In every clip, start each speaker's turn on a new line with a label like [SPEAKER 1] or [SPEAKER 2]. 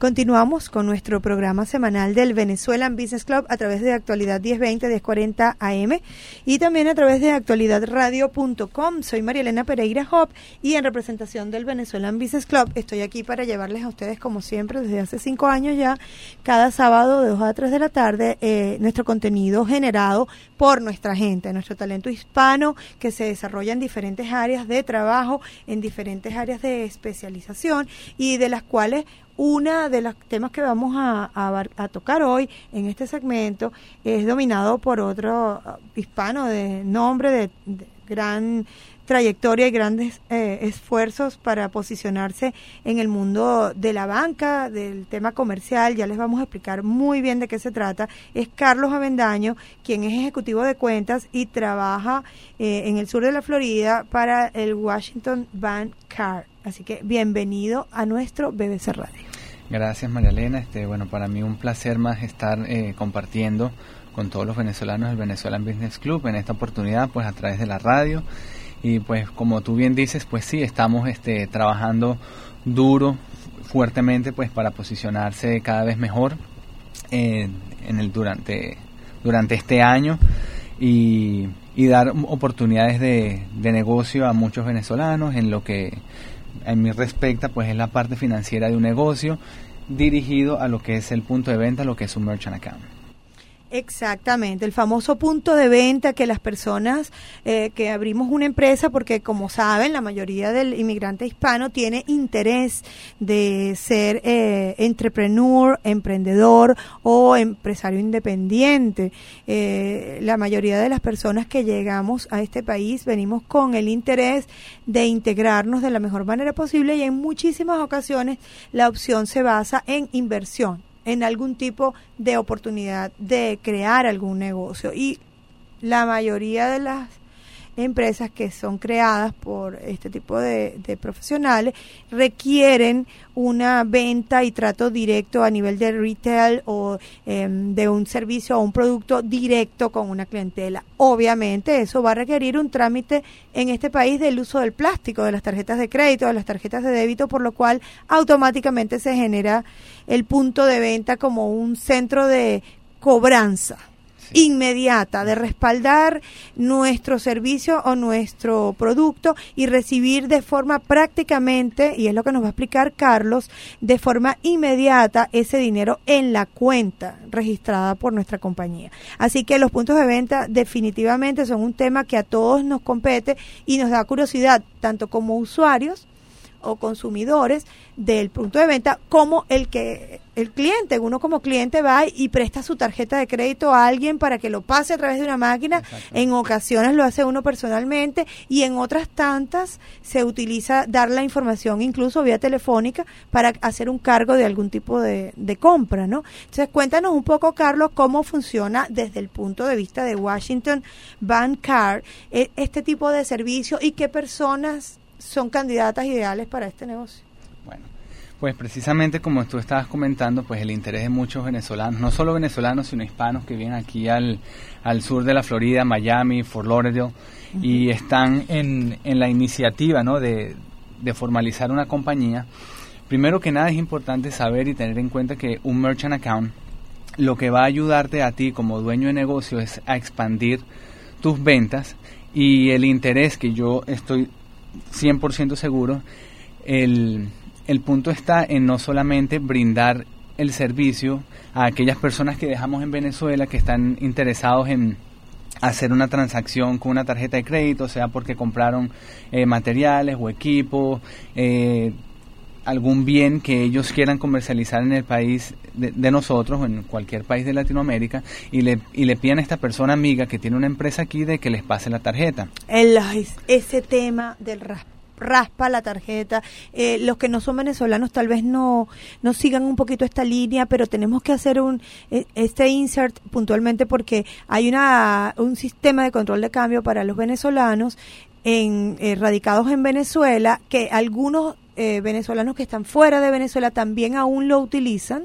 [SPEAKER 1] Continuamos con nuestro programa semanal del Venezuelan Business Club a través de Actualidad 1020, 1040 AM y también a través de actualidadradio.com. Soy María Elena Pereira Hop y en representación del Venezuelan Business Club estoy aquí para llevarles a ustedes, como siempre, desde hace cinco años ya, cada sábado de 2 a 3 de la tarde, eh, nuestro contenido generado por nuestra gente, nuestro talento hispano que se desarrolla en diferentes áreas de trabajo, en diferentes áreas de especialización y de las cuales una de los temas que vamos a, tocar hoy en este segmento es dominado por otro uh, hispano de nombre, de, gran trayectoria y grandes eh, esfuerzos para posicionarse en el mundo de la banca, del tema comercial, ya les vamos a explicar muy bien de qué se trata, es Carlos Avendaño, quien es ejecutivo de cuentas y trabaja eh, en el sur de la Florida para el Washington Bank Card. Así que bienvenido a nuestro BBC Radio.
[SPEAKER 2] Gracias María Elena, este, bueno, para mí un placer más estar eh, compartiendo con todos los venezolanos del Venezuelan Business Club en esta oportunidad, pues a través de la radio. Y pues como tú bien dices, pues sí, estamos este, trabajando duro, fuertemente, pues para posicionarse cada vez mejor en el durante durante este año y, y dar oportunidades de, de negocio a muchos venezolanos en lo que en mi respecta, pues es la parte financiera de un negocio dirigido a lo que es el punto de venta, lo que es un merchant account.
[SPEAKER 1] Exactamente, el famoso punto de venta que las personas eh, que abrimos una empresa, porque como saben, la mayoría del inmigrante hispano tiene interés de ser eh, entrepreneur, emprendedor o empresario independiente. Eh, la mayoría de las personas que llegamos a este país venimos con el interés de integrarnos de la mejor manera posible y en muchísimas ocasiones la opción se basa en inversión en algún tipo de oportunidad de crear algún negocio. Y la mayoría de las empresas que son creadas por este tipo de, profesionales requieren una venta y trato directo a nivel de retail o em, de un servicio o un producto directo con una clientela. Obviamente eso va a requerir un trámite en este país del uso del plástico, de las tarjetas de crédito, de las tarjetas de débito, por lo cual automáticamente se genera el punto de venta como un centro de cobranza inmediata de respaldar nuestro servicio o nuestro producto y recibir de forma prácticamente, y es lo que nos va a explicar Carlos, de forma inmediata ese dinero en la cuenta registrada por nuestra compañía. Así que los puntos de venta definitivamente son un tema que a todos nos compete y nos da curiosidad, tanto como usuarios, o consumidores del punto de venta como el que el cliente, uno como cliente va y presta su tarjeta de crédito a alguien para que lo pase a través de una máquina, en ocasiones lo hace uno personalmente y en otras tantas se utiliza dar la información incluso vía telefónica para hacer un cargo de algún tipo de, de compra, ¿no? Entonces cuéntanos un poco, Carlos, cómo funciona desde el punto de vista de Washington Bank Card eh, este tipo de servicio y qué personas son candidatas ideales para este negocio?
[SPEAKER 2] Bueno, pues precisamente como tú estabas comentando, pues el interés de muchos venezolanos, no solo venezolanos, sino hispanos que vienen aquí al, al sur de la Florida, Miami, Fort Lauderdale, y están en, en la iniciativa ¿no? de, de formalizar una compañía. Primero que nada es importante saber y tener en cuenta que un merchant account lo que va a ayudarte a ti como dueño de negocio es a expandir tus ventas y el interés que yo estoy 100% seguro, el, el punto está en no solamente brindar el servicio a aquellas personas que dejamos en Venezuela que están interesados en hacer una transacción con una tarjeta de crédito, sea porque compraron eh, materiales o equipo, eh, algún bien que ellos quieran comercializar en el país de, nosotros o en cualquier país de Latinoamérica y le, y le piden a esta persona amiga que tiene una empresa aquí de que les pase la tarjeta.
[SPEAKER 1] El, ese tema del raspa la tarjeta. Eh, los que no son venezolanos tal vez no, no sigan un poquito esta línea, pero tenemos que hacer un e, este insert puntualmente porque hay una un sistema de control de cambio para los venezolanos en, eh, radicados en Venezuela que algunos eh, venezolanos que están fuera de Venezuela también aún lo utilizan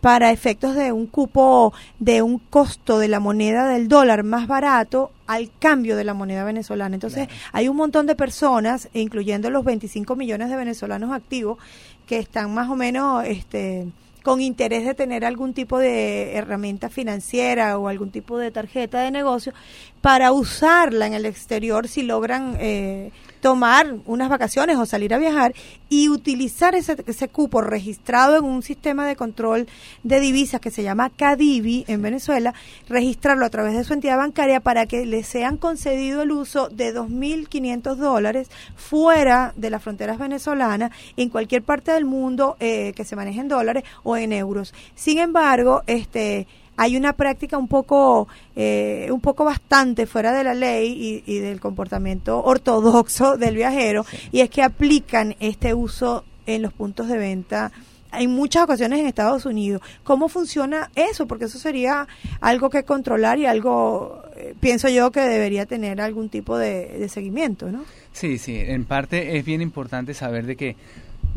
[SPEAKER 1] para efectos de un cupo de un costo de la moneda del dólar más barato al cambio de la moneda venezolana. Entonces, hay un montón de personas, incluyendo los 25 millones de venezolanos activos, que están más o menos este, con interés de tener algún tipo de herramienta financiera o algún tipo de tarjeta de negocio para usarla en el exterior si logran eh, tomar unas vacaciones o salir a viajar y utilizar ese, ese cupo registrado en un sistema de control de divisas que se llama CADIVI en Venezuela, registrarlo a través de su entidad bancaria para que le sean concedido el uso de 2.500 dólares fuera de las fronteras venezolanas en cualquier parte del mundo eh, que se maneje en dólares o en euros. Sin embargo, este hay una práctica un poco, eh, un poco bastante fuera de la ley y, del comportamiento ortodoxo del viajero, y es que aplican este uso en los puntos de venta en muchas ocasiones en Estados Unidos. ¿Cómo funciona eso? Porque eso sería algo que controlar y algo, eh, pienso yo, que debería tener algún tipo de, de seguimiento, ¿no?
[SPEAKER 2] Sí, sí, en parte es bien importante saber de que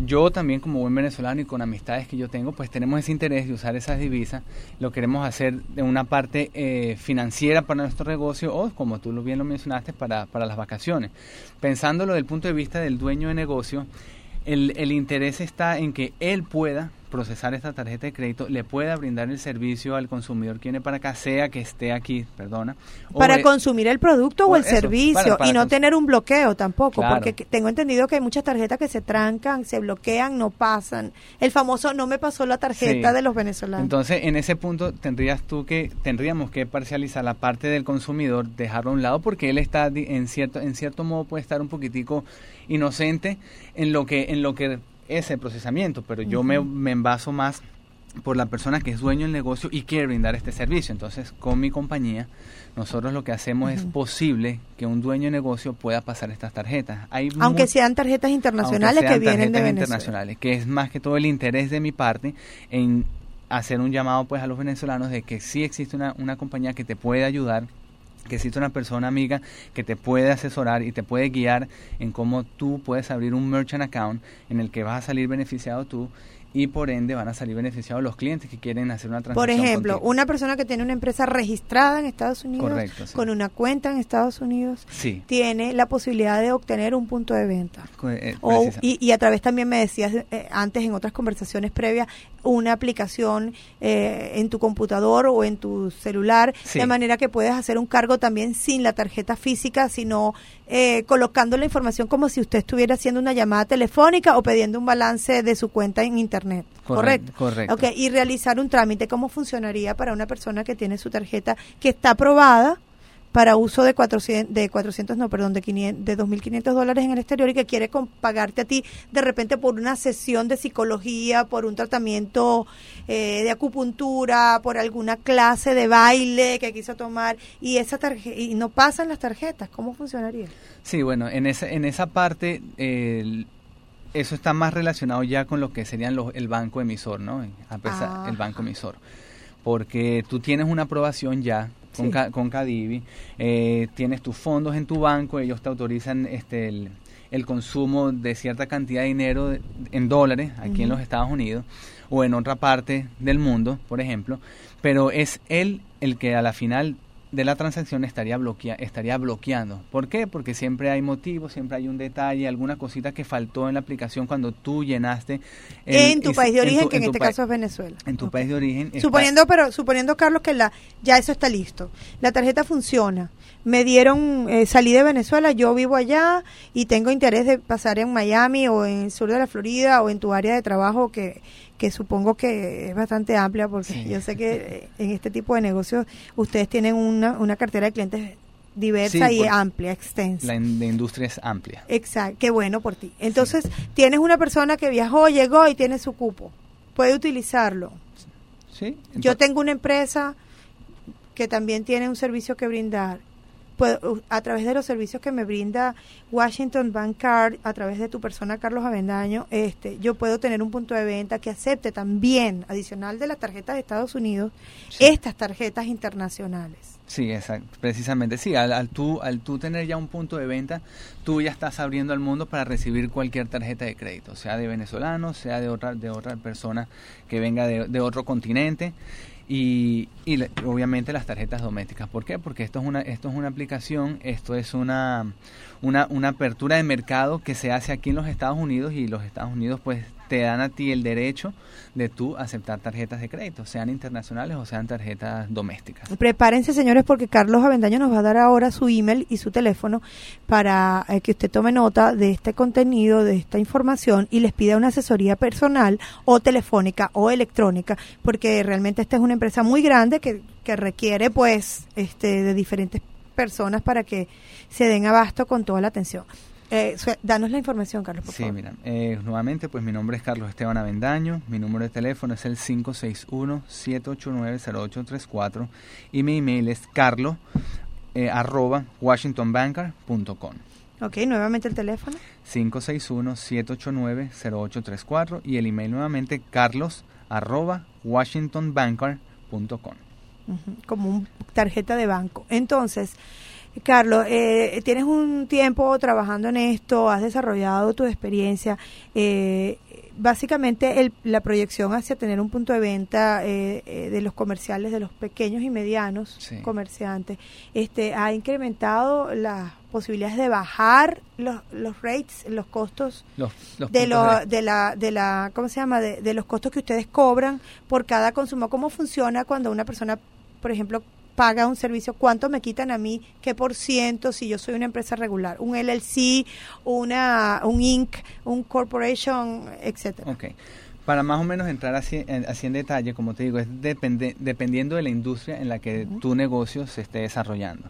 [SPEAKER 2] yo también como buen venezolano y con amistades que yo tengo, pues tenemos ese interés de usar esas divisas, lo queremos hacer de una parte eh, financiera para nuestro negocio o, como tú bien lo mencionaste, para, para las vacaciones. Pensándolo desde el punto de vista del dueño de negocio, el, el interés está en que él pueda procesar esta tarjeta de crédito, le pueda brindar el servicio al consumidor que viene para acá, sea que esté aquí, perdona.
[SPEAKER 1] Para consumir el producto o, el servicio y no tener un bloqueo tampoco, porque tengo entendido que hay muchas tarjetas que se trancan, se bloquean, no pasan. El famoso no me pasó la tarjeta de los venezolanos.
[SPEAKER 2] Entonces, en ese punto tendrías tú que, tendríamos que parcializar la parte del consumidor, dejarlo a un lado, porque él está en cierto, en cierto modo puede estar un poquitico inocente en lo que, en lo que ese procesamiento, pero yo me, me envaso más por la persona que es dueño del negocio y quiere brindar este servicio. Entonces, con mi compañía, nosotros lo que hacemos es posible que un dueño de negocio pueda pasar estas tarjetas.
[SPEAKER 1] Hay aunque sean tarjetas internacionales que vienen de Venezuela. internacionales,
[SPEAKER 2] que es más que todo el interés de mi parte en hacer un llamado pues a los venezolanos de que sí existe una, una compañía que te puede ayudar que existe una persona amiga que te puede asesorar y te puede guiar en cómo tú puedes abrir un merchant account en el que vas a salir beneficiado tú y por ende van a salir beneficiados los clientes que quieren hacer una transacción.
[SPEAKER 1] Por ejemplo, una persona que tiene una empresa registrada en Estados Unidos, con una cuenta en Estados Unidos, tiene la posibilidad de obtener un punto de venta. Eh, y, a través también me decías eh, antes en otras conversaciones previas, una aplicación eh, en tu computador o en tu celular, de manera que puedes hacer un cargo también sin la tarjeta física, sino colocando la información como si usted estuviera haciendo una llamada telefónica o pidiendo un balance de su cuenta en Internet Correcto. Correcto. Okay, y realizar un trámite, ¿cómo funcionaría para una persona que tiene su tarjeta que está aprobada? Para uso de 400, de 400 no, perdón, de, 500, de 2.500 dólares en el exterior y que quiere pagarte a ti de repente por una sesión de psicología, por un tratamiento eh, de acupuntura, por alguna clase de baile que quiso tomar y esa tarjeta y no pasan las tarjetas, ¿cómo funcionaría?
[SPEAKER 2] Sí, bueno, en esa, en esa parte eso está más relacionado ya con lo que serían los, el banco emisor, ¿no? A pesar, el banco emisor. Porque tú tienes una aprobación ya con, con Cadivi, eh, tienes tus fondos en tu banco, ellos te autorizan este el, el consumo de cierta cantidad de dinero en dólares aquí en los Estados Unidos o en otra parte del mundo, por ejemplo, pero es él el que a la final de la transacción estaría, bloquea, estaría bloqueando. ¿Por qué? Porque siempre hay motivos, siempre hay un detalle, alguna cosita que faltó en la aplicación cuando tú llenaste.
[SPEAKER 1] en tu país de origen, que en, este caso es Venezuela.
[SPEAKER 2] En tu país de origen.
[SPEAKER 1] Suponiendo, pero suponiendo, Carlos, que la ya eso está listo. La tarjeta funciona. Me dieron, eh, salí de Venezuela, yo vivo allá y tengo interés de pasar en Miami o en el sur de la Florida o en tu área de trabajo que que supongo que es bastante amplia porque yo sé que eh, en este tipo de negocios ustedes tienen una, una cartera de clientes diversa y amplia, extensa.
[SPEAKER 2] La, industria es amplia.
[SPEAKER 1] Exacto, qué bueno por ti. Entonces, tienes una persona que viajó, llegó y tiene su cupo. Puede utilizarlo.
[SPEAKER 2] Sí.
[SPEAKER 1] Yo tengo una empresa que también tiene un servicio que brindar a través de los servicios que me brinda Washington Bank Card, a través de tu persona Carlos Avendaño, este, yo puedo tener un punto de venta que acepte también, adicional de las tarjetas de Estados Unidos, estas tarjetas internacionales.
[SPEAKER 2] Sí, exacto, precisamente. Sí, al, al, tú, al tú tener ya un punto de venta, tú ya estás abriendo al mundo para recibir cualquier tarjeta de crédito, sea de venezolano, sea de otra, de otra persona que venga de, de otro continente y, y, obviamente las tarjetas domésticas. ¿Por qué? Porque esto es una, esto es una aplicación, esto es una, una, una apertura de mercado que se hace aquí en los Estados Unidos y los Estados Unidos pues te dan a ti el derecho de tú aceptar tarjetas de crédito, sean internacionales o sean tarjetas domésticas.
[SPEAKER 1] Prepárense, señores, porque Carlos Avendaño nos va a dar ahora su email y su teléfono para eh, que usted tome nota de este contenido, de esta información y les pida una asesoría personal o telefónica o electrónica, porque realmente esta es una empresa muy grande que, que requiere pues este de diferentes personas para que se den abasto con toda la atención. Eh, danos la información, Carlos, por
[SPEAKER 2] sí, mira, eh, nuevamente, pues mi nombre es Carlos Esteban Avendaño, mi número de teléfono es el 561-789-0834 y mi email es carlo eh, arroba washingtonbanker.com.
[SPEAKER 1] Ok, nuevamente el teléfono.
[SPEAKER 2] 561-789-0834 y el email nuevamente carlos arroba washingtonbanker.com.
[SPEAKER 1] Como un tarjeta de banco. Entonces, Carlos, eh, tienes un tiempo trabajando en esto, has desarrollado tu experiencia. Eh, básicamente la proyección hacia tener un punto de venta eh, de los comerciales, de los pequeños y medianos comerciantes, este, ha incrementado las posibilidades de bajar los, los rates, los costos de, lo, de, la, de la, ¿cómo se llama? De, de los costos que ustedes cobran por cada consumo. ¿Cómo funciona cuando una persona, por ejemplo, paga un servicio, ¿cuánto me quitan a mí? ¿Qué por ciento si yo soy una empresa regular? Un LLC, una, un Inc., un corporation, etcétera.
[SPEAKER 2] Ok. Para más o menos entrar así, en detalle, como te digo, es depende, dependiendo de la industria en la que tu negocio se esté desarrollando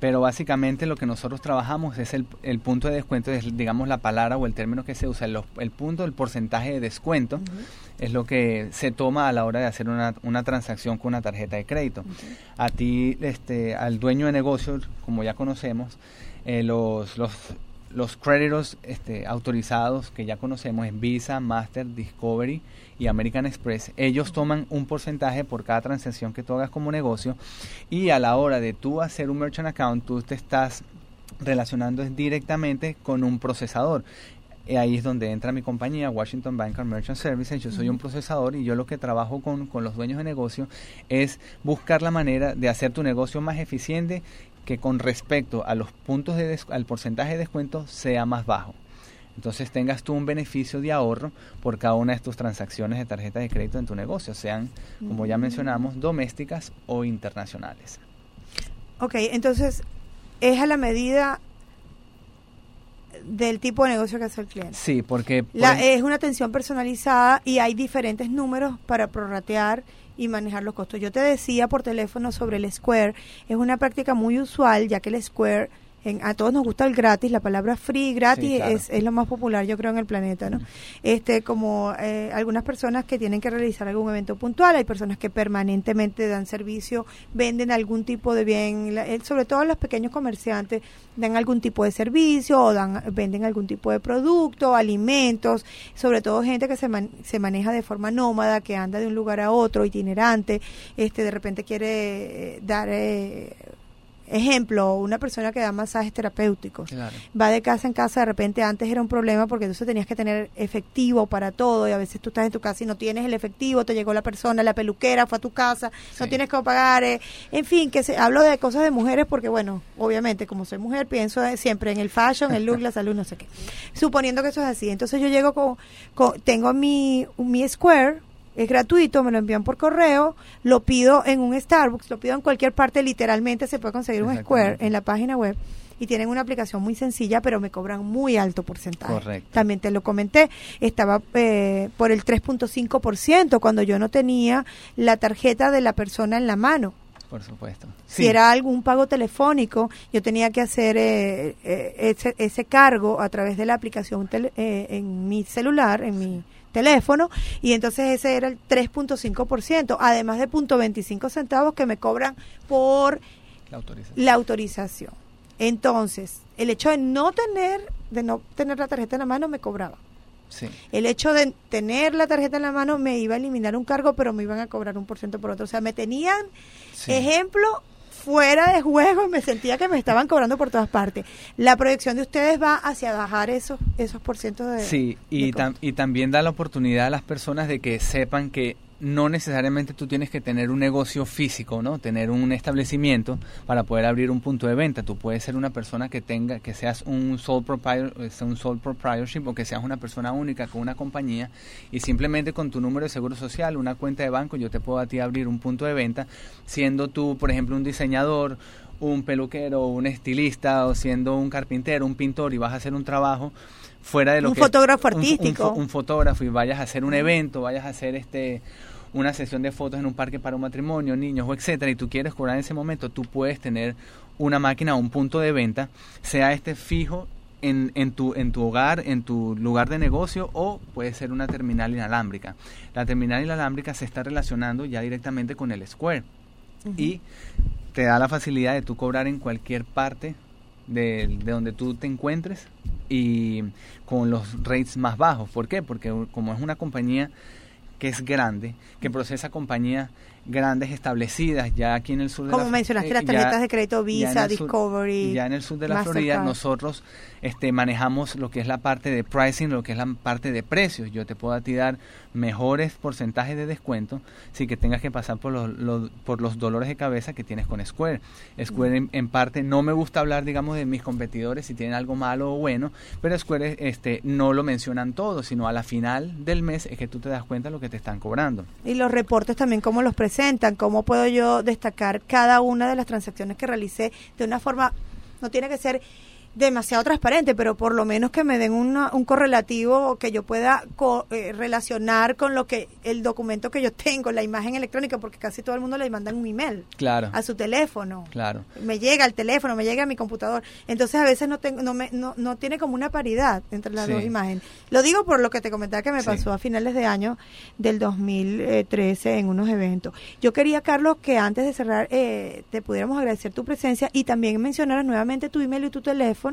[SPEAKER 2] pero básicamente lo que nosotros trabajamos es el, el punto de descuento, es digamos la palabra o el término que se usa, el, el punto, el porcentaje de descuento, es lo que se toma a la hora de hacer una, una transacción con una tarjeta de crédito. A ti, este, al dueño de negocio, como ya conocemos, eh, los, los, los créditos este, autorizados que ya conocemos es Visa, Master, Discovery, y American Express, ellos toman un porcentaje por cada transacción que tú hagas como negocio y a la hora de tú hacer un merchant account, tú te estás relacionando directamente con un procesador. Y ahí es donde entra mi compañía, Washington Banker Merchant Services. Yo soy un procesador y yo lo que trabajo con, con los dueños de negocio es buscar la manera de hacer tu negocio más eficiente que con respecto a los puntos de al porcentaje de descuento sea más bajo. Entonces tengas tú un beneficio de ahorro por cada una de tus transacciones de tarjeta de crédito en tu negocio, sean, como ya mencionamos, domésticas o internacionales.
[SPEAKER 1] Ok, entonces es a la medida del tipo de negocio que hace el cliente.
[SPEAKER 2] Sí, porque...
[SPEAKER 1] es una atención personalizada y hay diferentes números para prorratear y manejar los costos. Yo te decía por teléfono sobre el Square, es una práctica muy usual ya que el Square a todos nos gusta el gratis, la palabra free, gratis es, es, lo más popular yo creo en el planeta, ¿no? Este, como eh, algunas personas que tienen que realizar algún evento puntual, hay personas que permanentemente dan servicio, venden algún tipo de bien, eh, sobre todo los pequeños comerciantes dan algún tipo de servicio o dan, venden algún tipo de producto, alimentos, sobre todo gente que se, se maneja de forma nómada, que anda de un lugar a otro, itinerante, este, de repente quiere eh, dar Ejemplo, una persona que da masajes terapéuticos, va de casa en casa, de repente antes era un problema porque entonces tenías que tener efectivo para todo y a veces tú estás en tu casa y no tienes el efectivo, te llegó la persona, la peluquera fue a tu casa, no tienes que pagar, eh, en fin, que se, hablo de cosas de mujeres porque bueno, obviamente como soy mujer pienso siempre en el fashion, el look, la salud, no sé qué. Suponiendo que eso es así, entonces yo llego con, con tengo mi, mi Square, es gratuito, me lo envían por correo, lo pido en un Starbucks, lo pido en cualquier parte, literalmente se puede conseguir un Square en la página web y tienen una aplicación muy sencilla, pero me cobran muy alto porcentaje.
[SPEAKER 2] Correcto.
[SPEAKER 1] También te lo comenté, estaba eh, por el 3.5% cuando yo no tenía la tarjeta de la persona en la mano.
[SPEAKER 2] Por supuesto.
[SPEAKER 1] Si era algún pago telefónico, yo tenía que hacer eh, eh, ese, ese, cargo a través de la aplicación en mi celular, en mi teléfono y entonces ese era el 3.5%, además de 0.25 centavos que me cobran por la autorización. Entonces, el hecho de no tener de no tener la tarjeta en la mano me cobraba. El hecho de tener la tarjeta en la mano me iba a eliminar un cargo, pero me iban a cobrar un por ciento por otro. O sea, me tenían, ejemplo, fuera de juego y me sentía que me estaban cobrando por todas partes. La proyección de ustedes va hacia bajar esos esos porcientos de
[SPEAKER 2] Sí, y, y también da la oportunidad a las personas de que sepan que no necesariamente tú tienes que tener un negocio físico, ¿no? Tener un establecimiento para poder abrir un punto de venta. Tú puedes ser una persona que tenga, que seas un sole, proprietor, un sole proprietorship o que seas una persona única con una compañía y simplemente con tu número de seguro social, una cuenta de banco, yo te puedo a ti abrir un punto de venta, siendo tú, por ejemplo, un diseñador, un peluquero, un estilista o siendo un carpintero, un pintor y vas a hacer un trabajo fuera de lo
[SPEAKER 1] un
[SPEAKER 2] que
[SPEAKER 1] fotógrafo artístico
[SPEAKER 2] un, un, fotógrafo y vayas a hacer un evento vayas a hacer este una sesión de fotos en un parque para un matrimonio, niños o etcétera, y tú quieres cobrar en ese momento, tú puedes tener una máquina o un punto de venta, sea este fijo en, en, tu, en tu hogar, en tu lugar de negocio o puede ser una terminal inalámbrica. La terminal inalámbrica se está relacionando ya directamente con el Square uh -huh. y te da la facilidad de tú cobrar en cualquier parte de, de, donde tú te encuentres y con los rates más bajos. ¿Por qué? Porque como es una compañía que es grande, que procesa compañías grandes establecidas ya aquí en el sur de
[SPEAKER 1] Como
[SPEAKER 2] la
[SPEAKER 1] mencionaste, las tarjetas
[SPEAKER 2] ya,
[SPEAKER 1] de crédito Visa, Discovery.
[SPEAKER 2] Sur, ya en el sur de la Florida nosotros este, manejamos lo que es la parte de pricing, lo que es la parte de precios. Yo te puedo a ti dar mejores porcentajes de descuento sin que tengas que pasar por los, los por los dolores de cabeza que tienes con Square. Square en, en, parte, no me gusta hablar, digamos, de mis competidores si tienen algo malo o bueno, pero Square este, no lo mencionan todo, sino a la final del mes es que tú te das cuenta de lo que te están cobrando.
[SPEAKER 1] Y los reportes también, cómo los presentan, cómo puedo yo destacar cada una de las transacciones que realicé de una forma, no tiene que ser demasiado transparente, pero por lo menos que me den una, un correlativo que yo pueda co eh, relacionar con lo que el documento que yo tengo, la imagen electrónica, porque casi todo el mundo le mandan un email
[SPEAKER 2] claro.
[SPEAKER 1] a su teléfono.
[SPEAKER 2] Claro.
[SPEAKER 1] Me llega al teléfono, me llega a mi computador. Entonces a veces no tengo, no, me, no, no tiene como una paridad entre las sí. dos imágenes. Lo digo por lo que te comentaba que me pasó a finales de año del 2013 en unos eventos. Yo quería, Carlos, que antes de cerrar eh, te pudiéramos agradecer tu presencia y también mencionaras nuevamente tu email y tu teléfono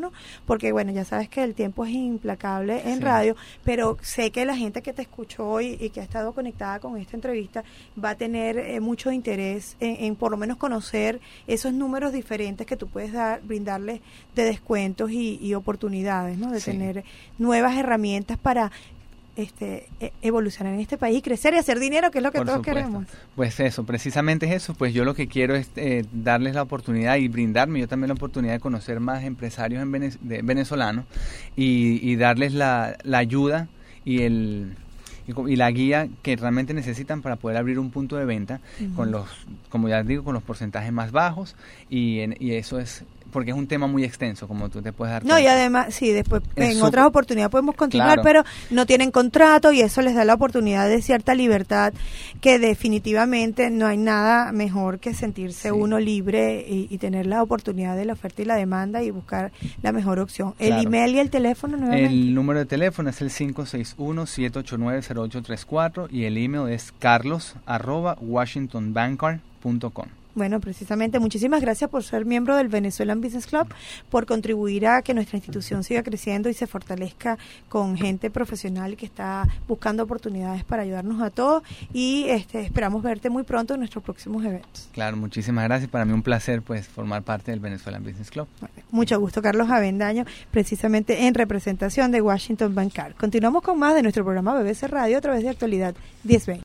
[SPEAKER 1] porque bueno, ya sabes que el tiempo es implacable en sí. radio, pero sé que la gente que te escuchó hoy y que ha estado conectada con esta entrevista va a tener eh, mucho interés en, en, por lo menos conocer esos números diferentes que tú puedes dar, brindarles de descuentos y, y oportunidades, ¿no? De sí. tener nuevas herramientas para este, evolucionar en este país, crecer y hacer dinero, que es lo que
[SPEAKER 2] Por
[SPEAKER 1] todos
[SPEAKER 2] supuesto.
[SPEAKER 1] queremos.
[SPEAKER 2] Pues eso, precisamente es eso. Pues yo lo que quiero es eh, darles la oportunidad y brindarme yo también la oportunidad de conocer más empresarios en Venez de, venezolanos y, y darles la, la ayuda y el y, la guía que realmente necesitan para poder abrir un punto de venta uh -huh. con los, como ya digo, con los porcentajes más bajos y, en, y eso es porque es un tema muy extenso, como tú te puedes dar
[SPEAKER 1] No,
[SPEAKER 2] cuenta.
[SPEAKER 1] y además, sí, después es en super... otras oportunidades podemos continuar,
[SPEAKER 2] claro.
[SPEAKER 1] pero no tienen contrato y eso les da la oportunidad de cierta libertad que definitivamente no hay nada mejor que sentirse sí. uno libre y, y, tener la oportunidad de la oferta y la demanda y buscar la mejor opción.
[SPEAKER 2] Claro.
[SPEAKER 1] El email y el teléfono nuevamente.
[SPEAKER 2] El número de teléfono es el 561-789-0834 y el email es carlos arroba washingtonbanker.com.
[SPEAKER 1] Bueno, precisamente, muchísimas gracias por ser miembro del Venezuelan Business Club, por contribuir a que nuestra institución siga creciendo y se fortalezca con gente profesional que está buscando oportunidades para ayudarnos a todos y este, esperamos verte muy pronto en nuestros próximos eventos.
[SPEAKER 2] Claro, muchísimas gracias. Para mí un placer pues formar parte del Venezuelan Business Club.
[SPEAKER 1] Bueno, mucho gusto, Carlos Avendaño, precisamente en representación de Washington Bancar. Continuamos con más de nuestro programa BBC Radio a través de Actualidad 1020.